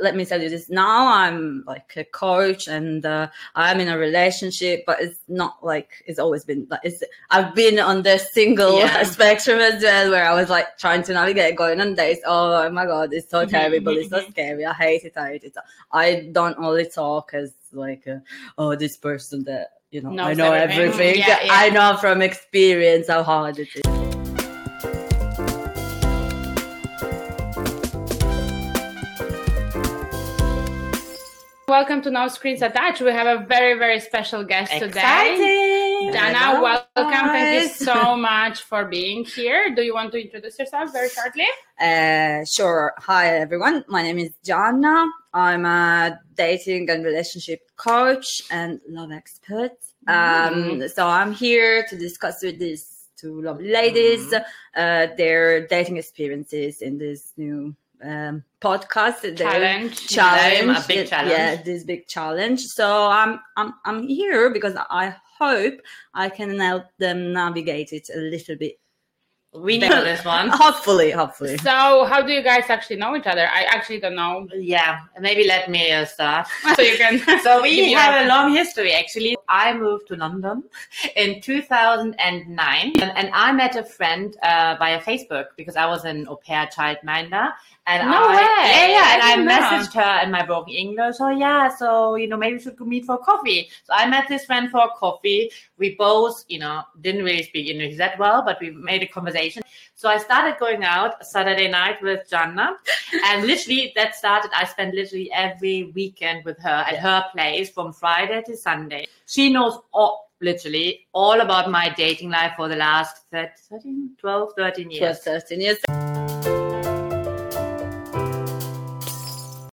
let me tell you this now i'm like a coach and uh, i'm in a relationship but it's not like it's always been like it's i've been on the single Yeah. spectrum as well where i was like trying to navigate going on dates. Oh my god it's so terrible. It's so scary. I hate it. I hate it. I don't only talk as like uh, oh this person that you know i know everything. everything, Yeah, yeah. i know from experience how hard it is Welcome to No Screens Attached. We have a very, very special guest today. Exciting. Gianna, Hello, welcome. Thank you so much for being here. Do you want to introduce yourself very shortly? Uh, sure. Hi, everyone. My name is Gianna. I'm a dating and relationship coach and love expert. Um, so I'm here to discuss with these two lovely ladies uh, their dating experiences in this new um, podcast. their Challenge. Challenge. A big Yeah, challenge. Yeah, this big challenge. So I'm I'm I'm here because I hope I can help them navigate it a little bit. We know this one. Hopefully, hopefully. So, how do you guys actually know each other? I actually don't know. Yeah, maybe let me uh, start. So you can. So we have a- a long history actually. I moved to London in 2009 and, and I met a friend uh, via Facebook because I was an au pair childminder. And No I, way. Yeah, yeah. And I, know. messaged her in my broken English. Oh yeah, so you know maybe we should go meet for coffee. So I met this friend for coffee. We both, you know, didn't really speak English that well, but we made a conversation. So I started going out Saturday night with Gianna. And literally that started, I spent literally every weekend with her at her place from Friday to Sunday. She knows all, literally all about my dating life for the last 13, 12, 13 years. 12, 13 years.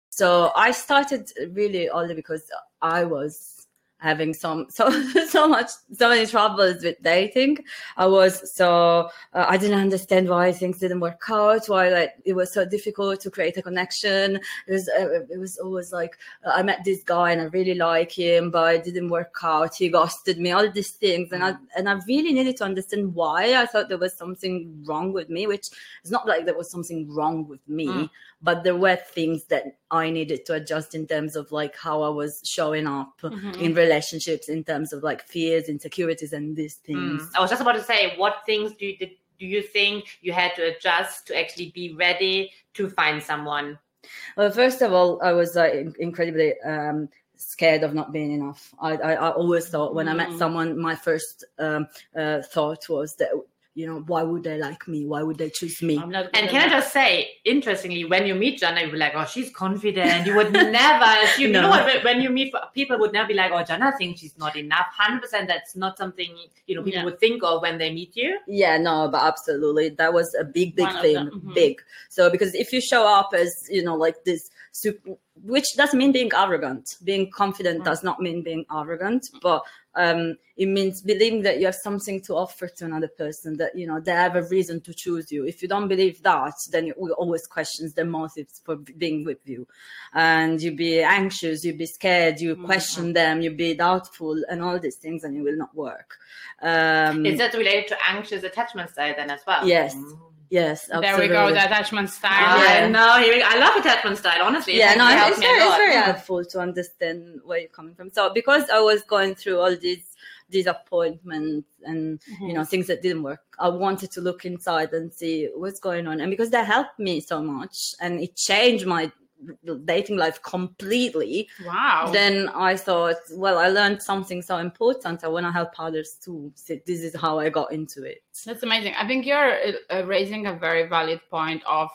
So I started really only because I was having some so so much so many troubles with dating. I was so uh, I didn't understand why things didn't work out. Why like it was so difficult to create a connection. It was uh, it was always like uh, I met this guy and I really like him, but it didn't work out. He ghosted me. All these things, and I and I really needed to understand why. I thought there was something wrong with me, which it's not like there was something wrong with me, Mm. but there were things that I needed to adjust in terms of like how I was showing up Mhm. in relationships, in terms of like fears, insecurities, and these things. Mm. I was just about to say, what things do you, do you think you had to adjust to actually be ready to find someone? Well, first of all, I was uh, in- incredibly um, scared of not being enough. I, I, I always thought when I met Mm. someone, my first um, uh, thought was that, you know, why would they like me? Why would they choose me? And can I just say, interestingly, when you meet Gianna, you'll be like, oh, she's confident. You would never assume, No. you know what, when- you meet people would never be like, oh, Gianna thinks she's not enough. 100% that's not something, you know, people Yeah. would think of when they meet you. Yeah, no, but absolutely, that was a big, big One thing, mhm. big. So because if you show up as you know, like this, sup- which doesn't mean being arrogant. Being confident Mm. does not mean being arrogant, but um, it means believing that you have something to offer to another person. That you know they have a reason to choose you. If you don't believe that, then you will always question their motives for being with you, and you be anxious, you be scared, you Mhm. question them, you be doubtful, and all these things, and it will not work. Um, Is that related to anxious attachment style then as well? Yes. Mm. Yes, There we go. The attachment style. Yeah. I know. here we- I love attachment style, honestly. It yeah, no, actually it's, helps me a very, it's lot. very helpful to understand where you're coming from. So because I was going through all these disappointments and Mm-hmm. you know things that didn't work, I wanted to look inside and see what's going on. And because that helped me so much and it changed my dating life completely, Wow. then I thought, well, I learned something so important. I want to help others too. So this is how I got into it. That's amazing. I think you're uh, raising a very valid point of,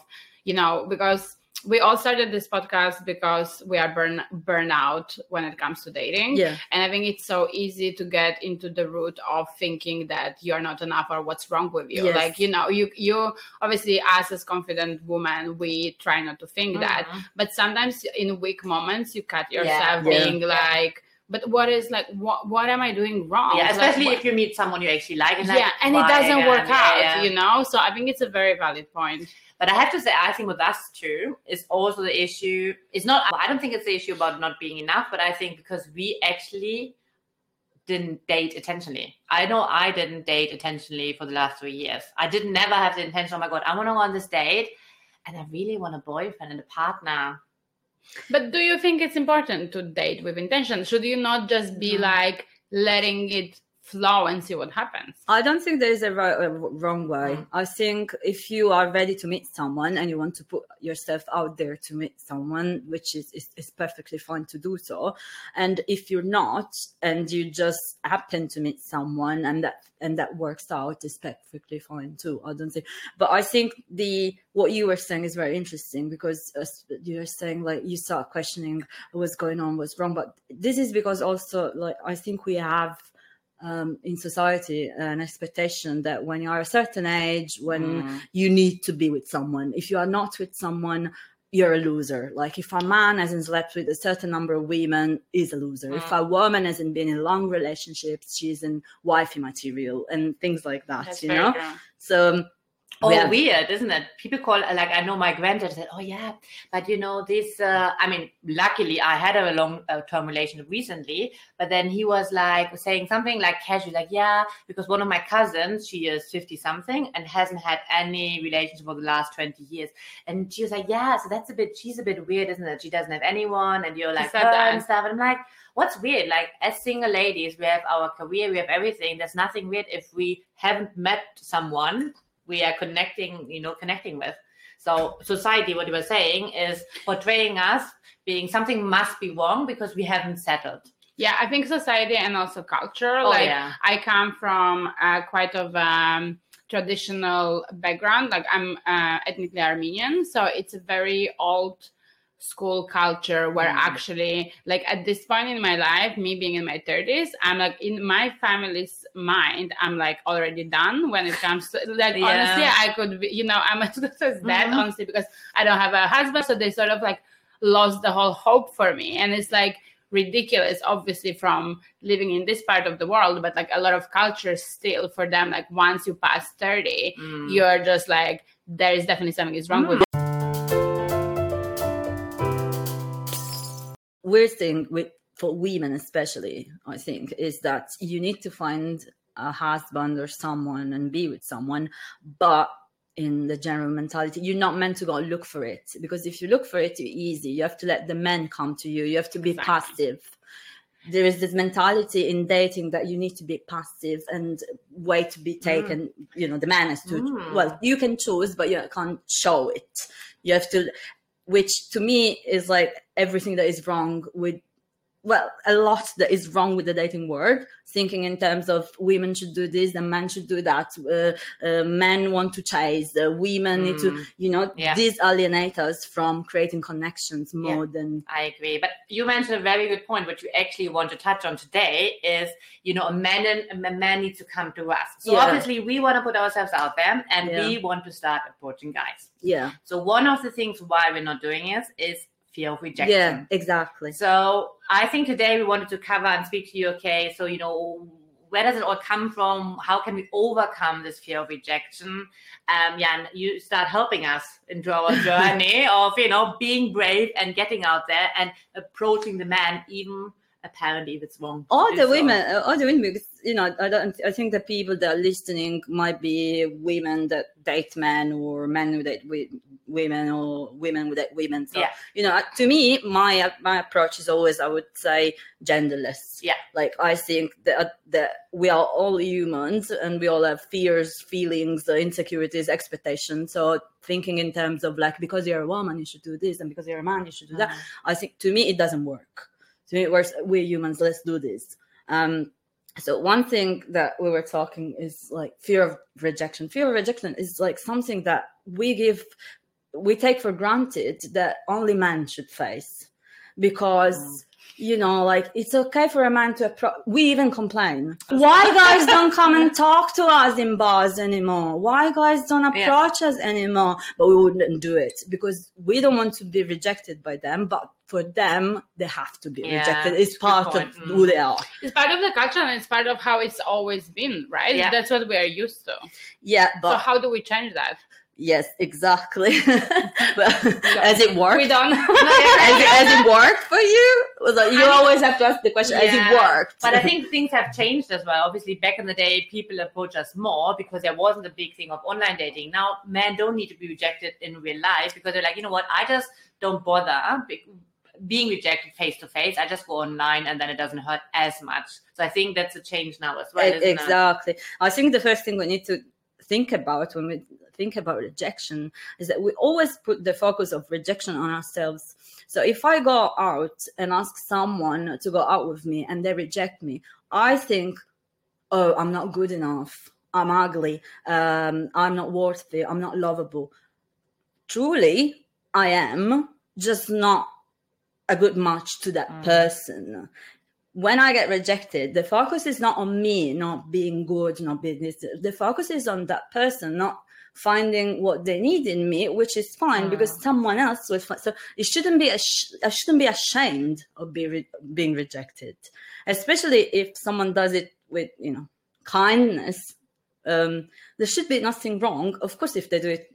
you know, because we all started this podcast because we are burn burnout when it comes to dating. Yeah. And I think it's so easy to get into the root of thinking that you're not enough or what's wrong with you. Yes. Like, you know, you you obviously as a confident woman, we try not to think that. Mhm. But sometimes in weak moments you cut yourself Yeah. being like, but what is like what what am I doing wrong? Yeah, especially what- if you meet someone you actually like. And like, yeah, and it doesn't work Yeah, out, yeah. you know. So I think it's a very valid point. But I have to say, I think with us too, is also the issue. It's not. I don't think it's the issue about not being enough, but I think because we actually didn't date intentionally. I know I didn't date intentionally for the last three years. I didn't never have the intention. Oh my god, I want to go on this date, and I really want a boyfriend and a partner. But do you think it's important to date with intention? Should you not just be like letting it flow and see what happens? I don't think there is a, right, a wrong way. Mm. I think if you are ready to meet someone and you want to put yourself out there to meet someone, which is, is, is perfectly fine to do so. And if you're not, and you just happen to meet someone and that and that works out, is perfectly fine too. I don't think, but I think the what you were saying is very interesting because you're saying like you start questioning what's going on, what's wrong. But this is because also like I think we have um, in society an expectation that when you are a certain age, when Mm. you need to be with someone, if you are not with someone, you're a loser. Like if a man hasn't slept with a certain number of women, is a loser. If a woman hasn't been in long relationships, she's in wifey material and things like that. That's you know. true. So um, Oh, Yeah. weird, isn't it? People call like I know my granddad said, "Oh yeah, but you know this." Uh, I mean, luckily I had a long-term relationship recently, but then he was like saying something like casually, like, "Yeah," because one of my cousins, she is fifty-something and hasn't had any relationship for the last twenty years, and she was like, "Yeah, so that's a bit. She's a bit weird, isn't it? She doesn't have anyone, and you're like her and stuff." And I'm like. What's weird? Like as single ladies, we have our career, we have everything. There's nothing weird if we haven't met someone we are connecting, you know, connecting with. So society, what you were saying, is portraying us being something must be wrong because we haven't settled. Yeah, I think society and also culture. Oh like yeah. I come from uh, quite of um, traditional background. Like I'm uh, ethnically Armenian, so it's a very old school culture where Mm. actually like at this point in my life me being in my 30s i'm like in my family's mind i'm like already done when it comes to like Yeah. honestly i could be you know i'm as good as that Mhm. honestly because i don't have a husband so they sort of like lost the whole hope for me and it's like ridiculous obviously from living in this part of the world but like a lot of cultures still for them like once you pass 30 Mm. you're just like there is definitely something is wrong with weird thing with for women especially i think is that you need to find a husband or someone and be with someone but in the general mentality you're not meant to go look for it. Because if you look for it you're easy. You have to let the men come to you. You have to be Exactly. passive. There is this mentality in dating that you need to be passive and wait to be taken you know the man has to Mm. well you can choose but you can't show it. You have to which to me is like everything that is wrong with well a lot that is wrong with the dating world thinking in terms of women should do this and men should do that uh, uh, men want to chase uh, women need to Mm. you know Yeah. disalienate us from creating connections more than I agree. But you mentioned a very good point. What you actually want to touch on today is, you know, a man and a man needs to come to us. So Yeah. obviously, we want to put ourselves out there, and Yeah. we want to start approaching guys. yeah So one of the things why we're not doing it is fear of rejection. yeah exactly So I think today we wanted to cover and speak to you. Okay, so you know, where does it all come from? How can we overcome this fear of rejection? Um, yeah, and you start helping us into our journey of you know being brave and getting out there and approaching the man, even apparently if it's wrong. all the so. women uh, all the women because you know i don't i think the people that are listening might be women that date men or men who date women or women who date women so Yeah. you know to me my my approach is always i would say genderless Yeah. like i think that that we are all humans and we all have fears feelings uh, insecurities expectations so thinking in terms of like because you're a woman you should do this and because you're a man you should do that I think to me it doesn't work. To me works. We're humans. Let's do this. Um, so one thing that we were talking is like fear of rejection. Fear of rejection is like something that we give, we take for granted that only men should face, because you know, like it's okay for a man to approach. We even complain. Why guys don't come and talk to us in bars anymore? Why guys don't Yeah. approach us anymore? But we wouldn't do it because we don't want to be rejected by them. But for them, they have to be Yeah, rejected. it's It's a good part of. Mm. who they are. it's part of the culture and it's part of how it's always been right Yeah. that's what we are used to Yeah, so but how do we change that yes, exactly. has it worked? we don't has, it, has it worked for you? Like, you I mean- always have to ask the question: Has it Yeah, worked? But I think things have changed as well. Obviously, back in the day, people approach us more because there wasn't a big thing of online dating. Now, men don't need to be rejected in real life because they're like, you know what, I just don't bother. Being rejected face to face. I just go online and then it doesn't hurt as much. So I think that's a change now as well. E- isn't it? exactly. I think the first thing we need to think about when we think about rejection is that we always put the focus of rejection on ourselves. So if I go out and ask someone to go out with me and they reject me, I think, oh, I'm not good enough. I'm ugly. Um, I'm not worthy. I'm not lovable. Truly, I am just not a good match to that Mm. person when I get rejected, the focus is not on me not being good, not being this. The focus is on that person not finding what they need in me, which is fine Mm. because someone else was. So it shouldn't be. Ash- I shouldn't be ashamed of be re- being rejected, especially if someone does it with you know kindness. Um, there should be nothing wrong. Of course, if they do it,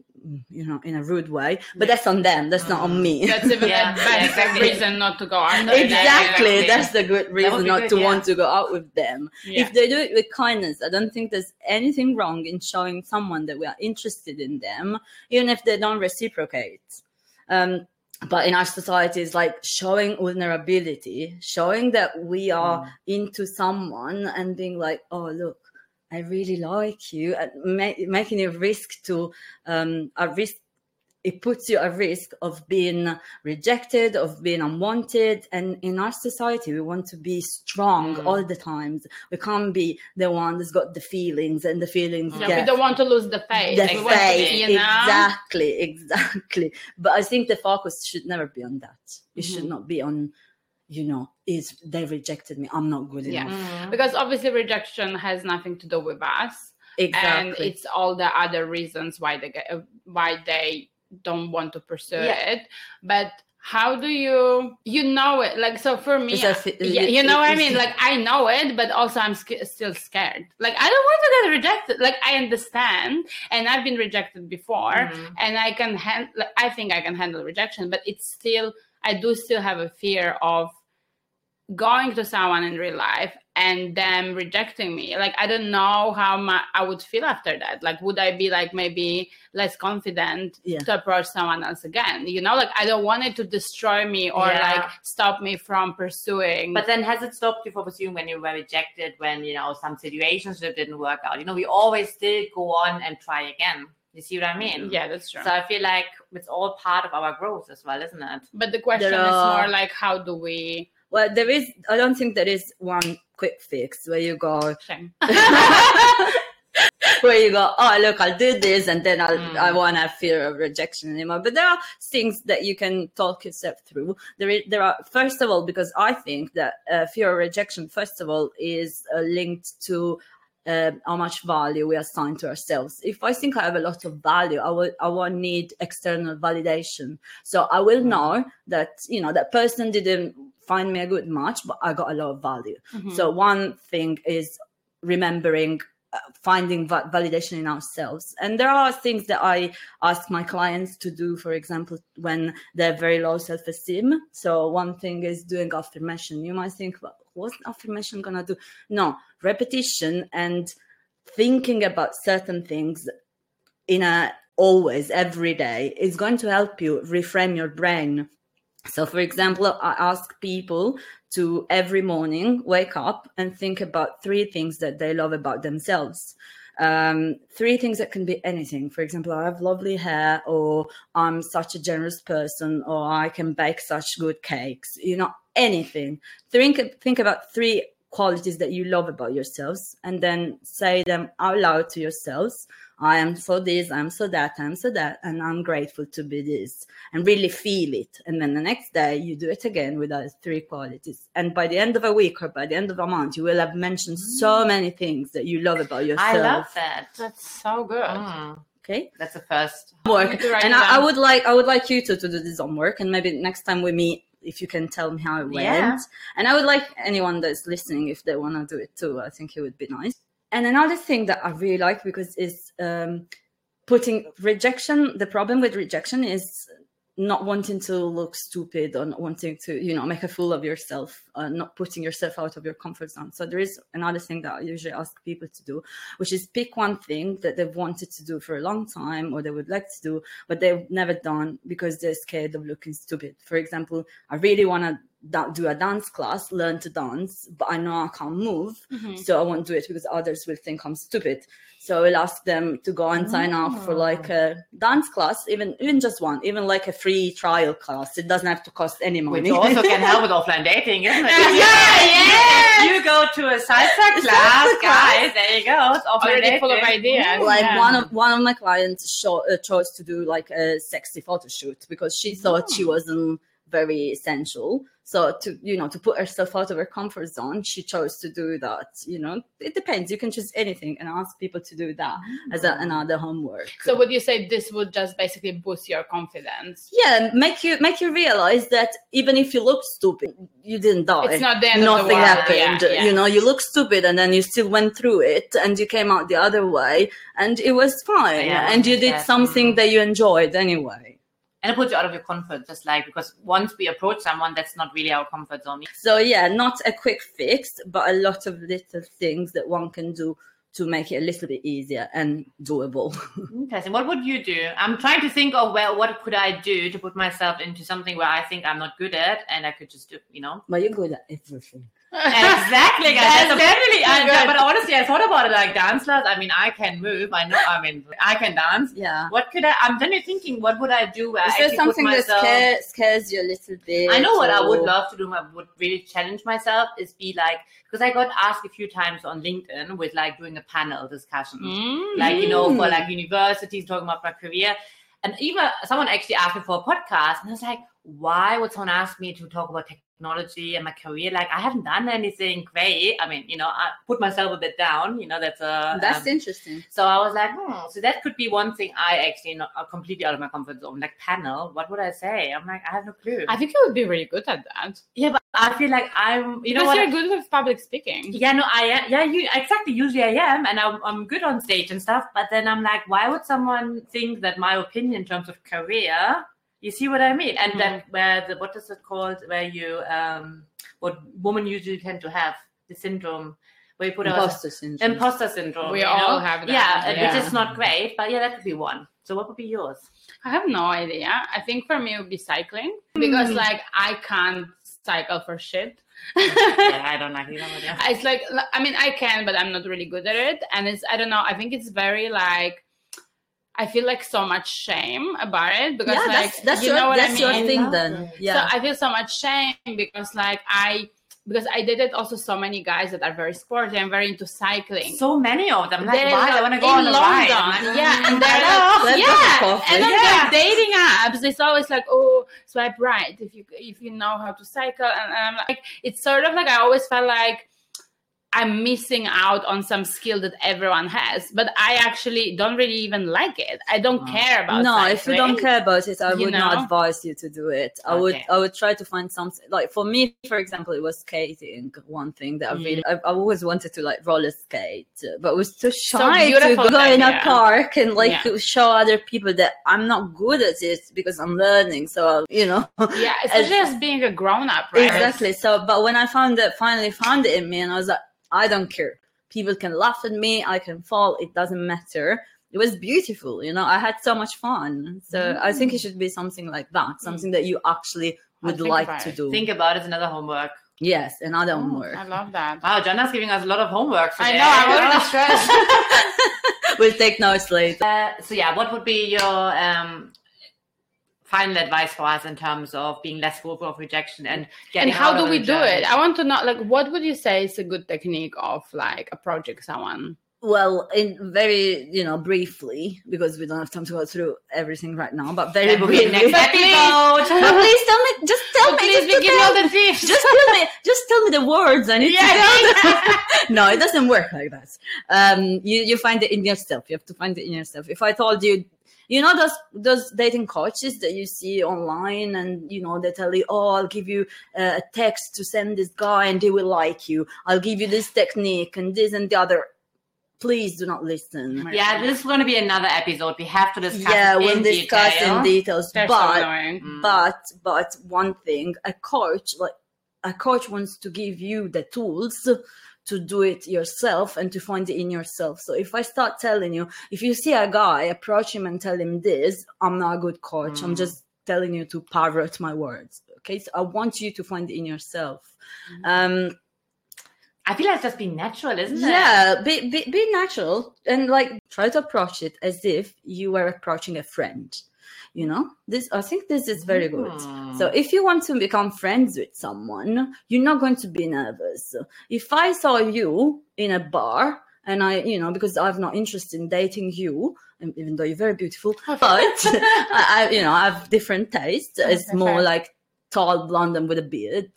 you know, in a rude way, but that's on them. That's not on me. That's even Yeah, a bad yeah, exactly. reason not to go out. Exactly. exactly that's the good reason not good, to yeah. want to go out with them Yeah. if they do it with kindness i don't think there's anything wrong in showing someone that we are interested in them even if they don't reciprocate um, but in our society it's like showing vulnerability showing that we are into someone and being like oh look i really like you and ma- making a risk to um, a risk it puts you at risk of being rejected, of being unwanted. And in our society, we want to be strong Mm. all the times. We can't be the one that's got the feelings and the feelings Yeah, we don't want to lose the faith. the we want to faith. be, you know? Exactly, exactly. But I think the focus should never be on that. It should Mhm. not be on, you know, is they rejected me. I'm not good Yeah. enough. Mm. Because obviously rejection has nothing to do with us. Exactly. and it's all the other reasons why they get, uh, why they don't want to pursue Yeah. it but how do you you know it like so for me It's a fi- yeah, you know what i it's- mean like i know it but also i'm sc- still scared like i don't want to get rejected like i understand and i've been rejected before Mhm. and i can handle i think i can handle rejection but it's still i do still have a fear of going to someone in real life and them rejecting me like i don't know how my, i would feel after that like would i be like maybe less confident Yeah. to approach someone else again you know like i don't want it to destroy me or Yeah. like stop me from pursuing But then has it stopped you from pursuing when you were rejected, when, you know, some situations that didn't work out? You know, we always still go on and try again. You see what I mean? yeah that's true So I feel like it's all part of our growth as well, isn't it? but the question There is are- more like how do we well, there is. I don't think there is one quick fix where you go. where you go, oh look, I'll do this, and then I'll, Mm. I won't have fear of rejection anymore. But there are things that you can talk yourself through. There, is, there are first of all because I think that uh, fear of rejection, first of all, is uh, linked to uh, how much value we assign to ourselves. If I think I have a lot of value, I will I won't need external validation. So I will know that you know that person didn't find me a good match, but I got a lot of value. Mhm. So one thing is remembering uh, finding va- validation in ourselves. And there are things that I ask my clients to do, for example, when they're very low self-esteem. So one thing is doing affirmation. You might think, well, what's affirmation gonna do? No, repetition and thinking about certain things in a always every day is going to help you reframe your brain. So, for example, I ask people to every morning wake up and think about three things that they love about themselves. Um, three things that can be anything. For example, I have lovely hair, or I'm such a generous person, or I can bake such good cakes. You know, anything. Think think about three qualities that you love about yourselves, and then say them out loud to yourselves. I am so this, I'm so that, I'm so that, and I'm grateful to be this, and really feel it. And then the next day, you do it again with those three qualities. And by the end of a week or by the end of a month, you will have mentioned so many things that you love about yourself. I love that. that's so good Mm, Okay, that's the first. work. need to write And I, I would like, I would like you to, to do this homework, and maybe next time we meet, if you can tell me how it went. Yeah. And I would like anyone that's listening, if they want to do it too, I think it would be nice. And another thing that I really like because is um, putting rejection. The problem with rejection is not wanting to look stupid or not wanting to you know make a fool of yourself uh, not putting yourself out of your comfort zone. So there is another thing that i usually ask people to do which is pick one thing that they've wanted to do for a long time or they would like to do but they've never done because they're scared of looking stupid. For example i really want to do a dance class learn to dance but i know i can't move Mhm. so I won't do it because others will think I'm stupid. So I'll ask them to go and sign up for like a dance class, even even just one, even like a free trial class. It doesn't have to cost any money. Which also can help with offline dating, isn't it? Yeah, yeah. You go to a salsa A class, salsa class. guys. There you go. It's offline Already dating. full of ideas. like Yeah. one of one of my clients show, uh, chose to do like a sexy photo shoot because she thought she wasn't very essential. So to you know to put herself out of her comfort zone, she chose to do that. You know, it depends. You can choose anything and ask people to do that as a, mm. another homework. So would you say this would just basically boost your confidence? yeah make you make you realize that even if you look stupid you didn't die It's not the end of the nothing world. happened Yeah, yeah. you know you look stupid and then you still went through it and you came out the other way and it was fine Yeah, and you did something mm. that you enjoyed anyway And it puts you out of your comfort, just like because once we approach someone, that's not really our comfort zone. so yeah not a quick fix but a lot of little things that one can do to make it a little bit easier and doable Interesting. What would you do? I'm trying to think of well, what could I do to put myself into something where I think I'm not good at, and I could just do, you know. but you're good at everything exactly, guys. That's definitely. I, but honestly, I thought about it like dance class. I mean, I can move. I know. I mean, I can dance. yeah What could I? I'm genuinely thinking, what would I do? Is I there something that scares, scares you a little bit I know what I would love to do. I would really challenge myself is be like because I got asked a few times on LinkedIn with like doing a panel discussion, Mm. like you know for like universities talking about my career, and even someone actually asked me for a podcast, and I was like, why would someone ask me to talk about technology and my career? Like I haven't done anything great. I mean, you know, I put myself a bit down. You know, that's a that's um, interesting so I was like, hmm, so that could be one thing I actually not uh, completely out of my comfort zone. Like panel, what would I say? I'm like, I have no clue. I think you would be really good at that. yeah, but I feel like I'm, you know what? you're good with public speaking. Yeah, no, I am. Yeah, you exactly. Usually I am, and I'm, I'm good on stage and stuff. But then I'm like, why would someone think that my opinion in terms of career? You see what I mean? And then where the what is it called? Where you um, what women usually tend to have the syndrome where you put our imposter syndrome imposter syndrome. We all know? have that, Yeah, and yeah. which is not great. But yeah, that could be one. So what would be yours? I have no idea. I think for me it would be cycling because Mm. like I can't cycle for shit. yeah, I don't like either. Yeah. it's like I mean I can, but I'm not really good at it. And it's I don't know. I think it's very like I feel like so much shame about it because yeah, like that's that's you your know what that's I mean. your thing then. Yeah. So I feel so much shame because like I because I dated also so many guys that are very sporty and very into cycling. So many of them. Like, They're why? I want to go in on a London, ride. yeah, and they're I like, Let's know. go for yeah, and on Yeah. their dating apps, it's always like, oh, swipe right if you if you know how to cycle, and, and I'm like, it's sort of like I always felt like I'm missing out on some skill that everyone has, but I actually don't really even like it. I don't Oh. care about. It. No, if you don't care about it, I You would know? not advise you to do it. I would I would try to find something like for me, for example, it was skating. One thing that I Mm. really I, I always wanted to like roller skate, but was too shy So shy to beautiful go in a idea. park and like Yeah. show other people that I'm not good at it because I'm learning. So you know, yeah, especially as being a grown up, right? Exactly. So, but when I found it, finally found it in me, and I was like, I don't care. People can laugh at me. I can fall. It doesn't matter. It was beautiful. You know, I had so much fun. So I think it should be something like that, something that you actually would like to do. Think about it. It's another homework. yes, another Oh, homework. I love that. Wow, Gianna's giving us a lot of homework. I know. I'm already stressed. we'll take notes later. Uh, so yeah, what would be your um, final advice for us in terms of being less fearful of rejection and getting and how out do of we do it? I want to know, like, what would you say is a good technique of like approaching someone? Well, in very, you know, briefly, because we don't have time to go through everything right now, but very That be briefly. next episode. but please tell me, just tell But me, please, just we give you tell all the tips. just tell me just tell me the words i need Yeah, to tell no it doesn't work like that um you you find it in yourself you have to find it in yourself if i told you you know those those dating coaches that you see online and you know they tell you oh i'll give you uh, a text to send this guy and he will like you i'll give you this technique and this and the other please do not listen. Yeah, this is going to be another episode. We have to discuss. Yeah, it we'll in discuss detail. in details. They're but annoying. Mm. but but one thing, a coach like a coach wants to give you the tools to do it yourself and to find it in yourself. So if I start telling you, if you see a guy, approach him and tell him this, I'm not a good coach. I'm Mm. just telling you to parrot my words. Okay, so I want you to find it in yourself. Mm. Um, I feel like it's just be natural, isn't it? yeah, be, be be natural and like try to approach it as if you were approaching a friend. You know, this I think this is very good. Mm. So if you want to become friends with someone, you're not going to be nervous. If I saw you in a bar and I, you know, because i've not interested in dating you, even though you're very beautiful, but I, you know, I have different tastes. It's more like tall blonde and with a beard.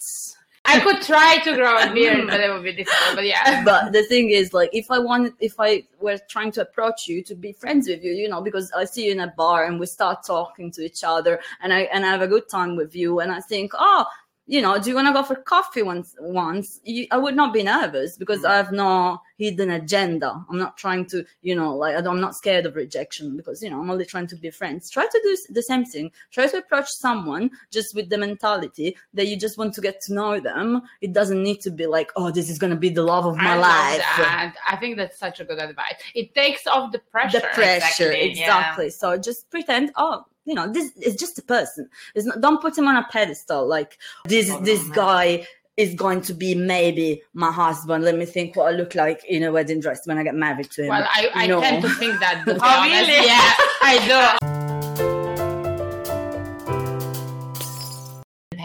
I could try to grow a beard, but it would be difficult. But yeah. but the thing is like if i wanted if i were trying to approach you to be friends with you you know because i see you in a bar and we start talking to each other and i and i have a good time with you and i think oh you know do you want to go for coffee once once you, i would not be nervous because mm. i have no hidden agenda i'm not trying to you know like I don't- i'm not scared of rejection because you know i'm only trying to be friends try to do the same thing try to approach someone just with the mentality that you just want to get to know them it doesn't need to be like oh this is going to be the love of my I life that. I think that's such a good advice. It takes off the pressure. the pressure exactly, exactly, yeah. so just pretend oh you know this is just a person it's not, don't put him on a pedestal like this Oh, this man. guy is going to be maybe my husband let me think what i look like in a wedding dress when i get married to him Well, I, I No. tend to think that. Oh, honest. really? Yeah, I do.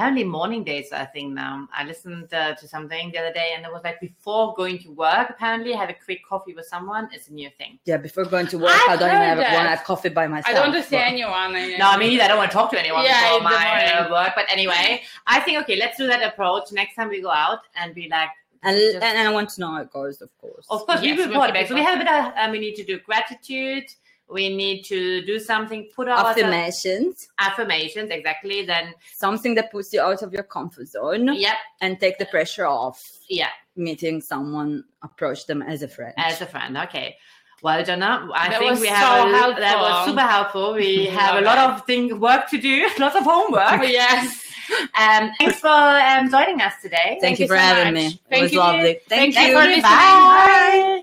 apparently morning days are a thing now. I listened uh, to something the other day, and it was like before going to work. Apparently, have a quick coffee with someone is a new thing. yeah before going to work I've i don't even have, that. want to have coffee by myself I don't want to see but- anyone. I- No, I mean I don't want to talk to anyone Yeah, before in the my uh, morning. work. But anyway, I think okay, let's do that approach next time we go out and be like. and, just- and, and i want to know how it goes of course Of course, Yes, we report back. So we have a bit of, um, we need to do gratitude. We need to do something, put our affirmations affirmations, exactly. Then, something that puts you out of your comfort zone yep, and take the pressure off yeah, meeting someone approach them as a friend as a friend. Okay. Well, Gianna, I That think was we so have a, that was super helpful. We have a lot it. of thing work to do, lots of homework. yes. Um, thanks for um, joining us today. thank, you you for so having much. me it Thank was you. lovely Thank Thanks you. for Bye. listening. Bye.